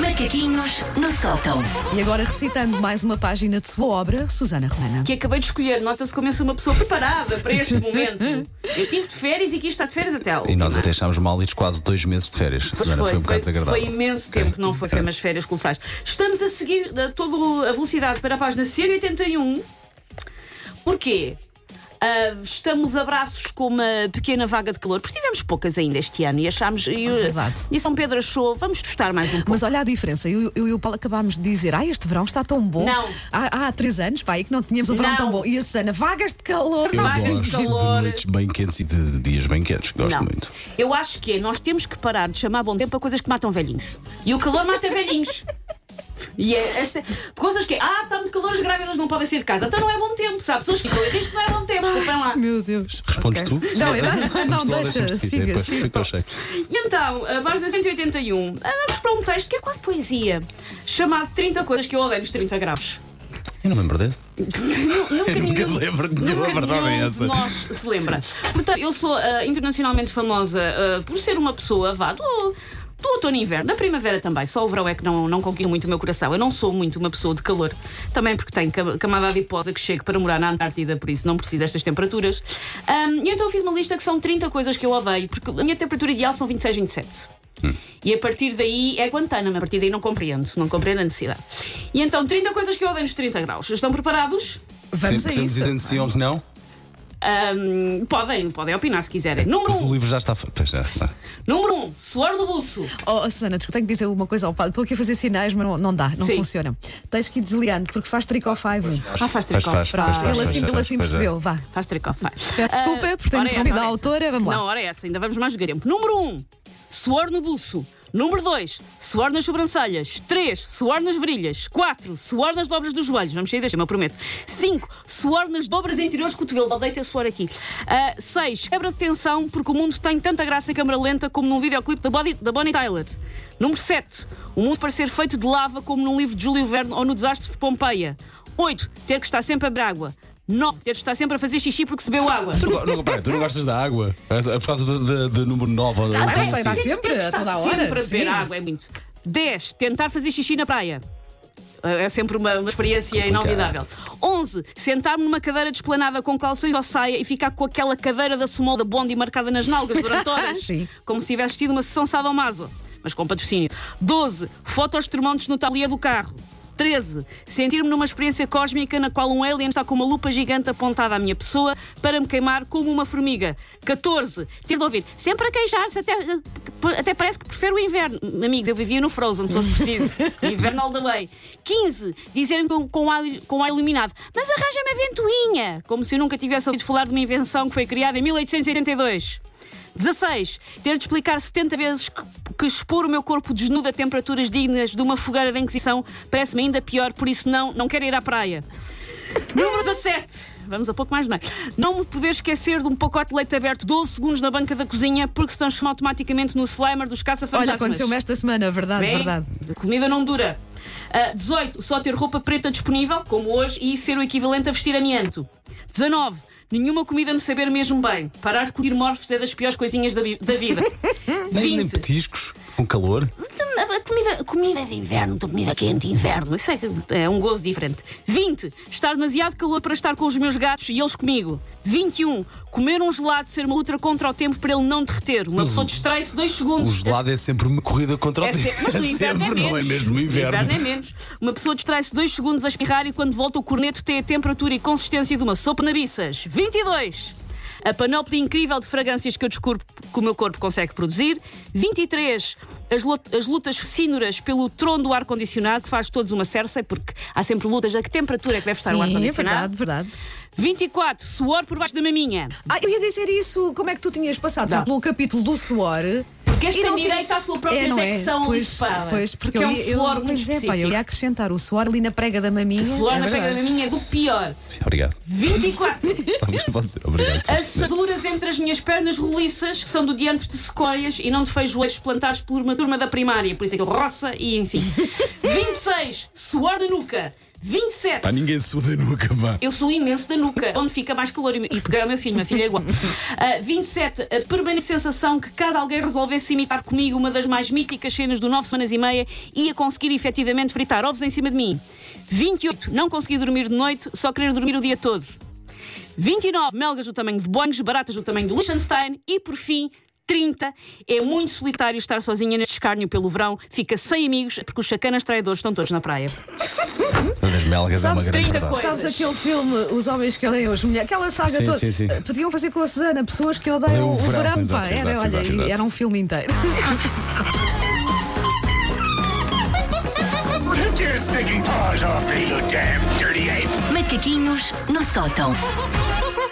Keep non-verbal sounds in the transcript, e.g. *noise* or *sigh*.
Macaquinhos no sótão. E agora recitando mais uma página de sua obra, Susana Romana. que acabei de escolher. Nota-se como eu sou uma pessoa preparada para este momento. Eu estive de férias e aqui está de férias até à E nós até achámos mal ir quase dois meses de férias. Pois Susana, foi, um bocado foi, desagradável. imenso tempo, não foi, foi umas férias colossais. Estamos a seguir a toda a velocidade para a página 181. Porquê? Ah, estamos a braços com uma pequena vaga de calor, porque tivemos poucas ainda este ano e achámos. E, verdade. e São Pedro achou, vamos testar mais um pouco. Mas olha a diferença, eu, eu e o Paulo acabámos de dizer: ah, este verão está tão bom. Não. Há, há três anos, pá, aí que não tínhamos um verão Não. tão bom. E a Susana, vagas de calor, Eu Vagas de gosto de calor. noites bem quentes e de dias bem quentes. Gosto Não. muito. Eu acho que é, nós temos que parar de chamar bom tempo a coisas que matam velhinhos. E o calor mata velhinhos. E é esta, coisas que é, ah, está muito calor, as grávidas não podem sair de casa. Então não é bom tempo, sabe? Pessoas ficam em risco, não é bom tempo. Desculpem lá. Meu Deus. Respondes Ok. tu? Não, eu não, não, deixa, siga, Depois siga. E então, a página 181, andamos para um texto que é quase poesia, chamado 30 coisas que eu odeio nos 30 graus. Eu não me lembro desse. *laughs* Nunca Eu nunca nenhum- lembro de nenhuma, nunca verdade é essa. nós se lembra. Portanto, eu sou ah, internacionalmente famosa ah, por ser uma pessoa, vá, do, do outono e inverno, da primavera também. Só o verão é que não, não conquista muito o meu coração. Eu não sou muito uma pessoa de calor. Também porque tenho cam- camada adiposa que chego para morar na Antártida, por isso não preciso destas temperaturas. Ahm, e então eu fiz uma lista que são 30 coisas que eu odeio, porque a minha temperatura ideal são 26, 27. E a partir daí é Guantánamo, a partir daí não compreendo, não compreendo a necessidade. E então, 30 coisas que eu odeio nos 30 graus. Estão preparados? Vamos a Temos isso. identificação que não? Ahm, podem, podem opinar se quiserem. Número Mas o 1, livro já está. Pois já está. número um, suor do buço. Oh, Susana, desculpa, tenho que dizer uma coisa ao Paulo. Estou aqui a fazer sinais, mas não, não dá, não Sim. funciona. Tens que ir desligando, porque faz trick or five. Ah, faz faz, ele assim, faz, ele assim pois é. percebeu, vá. Faz tricô, faz. Peço desculpa Ah, por ter é interrompido a é autora, vamos lá. Não, ora é essa, ainda vamos mais tempo. Número 1, um, suor no buço. Número 2, suor nas sobrancelhas. 3, suor nas virilhas. 4, suor nas dobras dos joelhos. Vamos sair deste, eu prometo. 5, suor nas dobras interiores cotovelos. Odeio ter suor aqui. 6, quebra de tensão porque o mundo tem tanta graça em câmara lenta como num videoclipe da, da Bonnie Tyler. Número 7, o mundo parecer feito de lava como num livro de Júlio Verne ou no desastre de Pompeia. 8, ter que estar sempre a água. 9, ter que estar sempre a fazer xixi porque se bebeu água. Tu não, não, peraí, tu não gostas da água? É é por causa de, de- de número 9 ou Ah, de- mas está sempre, a toda a hora, sempre a beber água, é muito. 10. Tentar fazer xixi na praia. É sempre uma, uma experiência inolvidável. 11. Sentar-me numa cadeira desplanada com calções ou saia e ficar com aquela cadeira da sumol da Bondi marcada nas nalgas durante horas. *laughs* Sim. como se tivesse tido uma sessão sadomaso, mas com patrocínio. 12. Fotos termómetros no talia do carro. 13. Sentir-me numa experiência cósmica na qual um alien está com uma lupa gigante apontada à minha pessoa para me queimar como uma formiga. 14. Ter de ouvir sempre a queixar-se, até, até parece que prefiro o inverno. Amigos, eu vivia no Frozen, se fosse preciso. *laughs* Inverno all the way. 15. Dizer-me com, com, ar, com ar iluminado, mas arranja-me a ventoinha. Como se eu nunca tivesse ouvido falar de uma invenção que foi criada em 1882. 16. Ter de explicar 70 vezes que, que expor o meu corpo desnudo a temperaturas dignas de uma fogueira da Inquisição parece-me ainda pior, por isso não, não quero ir à praia. Número 17. Vamos a pouco mais mais. Não me poder esquecer de um pacote de leite aberto 12 segundos na banca da cozinha porque se transforma automaticamente no slimer dos caça-fantasmas. Olha, aconteceu-me esta semana, verdade, Bem, verdade. A comida não dura. Ah, 18. Só ter roupa preta disponível, como hoje, e ser o equivalente a vestir amianto. 19. Nenhuma comida me saber mesmo bem. Parar de curtir morfos é das piores coisinhas da, vi- da vida. Nem, nem 20. petiscos com calor. A comida, comida de inverno, comida quente de inverno, isso é, é um gozo diferente. 20. Estar demasiado calor para estar com os meus gatos e eles comigo. 21. Comer um gelado, ser uma luta contra o tempo para ele não derreter. Uma pessoa distrai-se dois O segundos. gelado é sempre uma corrida contra o É tempo. sempre, mas no *laughs* inverno é Sempre, menos. não é mesmo no inverno. é menos. Uma pessoa distrai-se dois segundos a espirrar e quando volta o corneto tem a temperatura e consistência de uma sopa na biças. 22. A panóplia incrível de fragrâncias que eu descubro que o meu corpo consegue produzir. 23. As, lu- as lutas cínoras pelo trono do ar-condicionado, que faz todos uma Cersei, porque há sempre lutas a que temperatura é que deve estar o Sim, é ar-condicionado. verdade, verdade. 24. Suor por baixo da maminha. Ah, eu ia dizer isso, como é que tu tinhas passado já pelo capítulo do suor? Este E tem direito à sua própria É, não é? secção ali Pois, pois, porque, é eu, um ia- eu, suor muito pois é, pá, eu ia acrescentar o suor ali na prega da maminha. Suor é na pega da maminha é do pior. Obrigado. 24. Talvez *laughs* pode ser. Obrigado. Assaduras entre as minhas pernas roliças, que são do diâmetro de secóias e não de feijoeiros plantados por uma turma da primária, por isso é que eu roça e enfim. *laughs* 26. Suor na nuca. 27. Pá, ninguém suda nunca, pá. Eu sou imenso da nuca, onde fica mais calor. E é o meu filho, minha filha é igual. Uh, 27. A permanente sensação que, caso alguém resolvesse imitar comigo uma das mais míticas cenas do 9 semanas e meia, ia conseguir efetivamente fritar ovos em cima de mim. 28. Não consegui dormir de noite, só querer dormir o dia todo. 29. Melgas do tamanho de Boeings, baratas do tamanho de Liechtenstein. E, por fim, 30. É muito solitário estar sozinha neste escárnio pelo verão. Fica sem amigos, porque os chacanas traidores estão todos na praia. Das melgas é uma Sabes, grande 30 verdade. coisas. Sabes aquele filme Os Homens que Odeiam as Mulheres? Aquela saga Sim, toda. sim, sim. Eh, Podiam fazer com a Susana, pessoas que Odeiam o o verão, verão. exato, pá. Era, exato, olha, exato, exato. era um filme inteiro. Take your stinking paws off me, you damn dirty ape! Macaquinhos no sótão.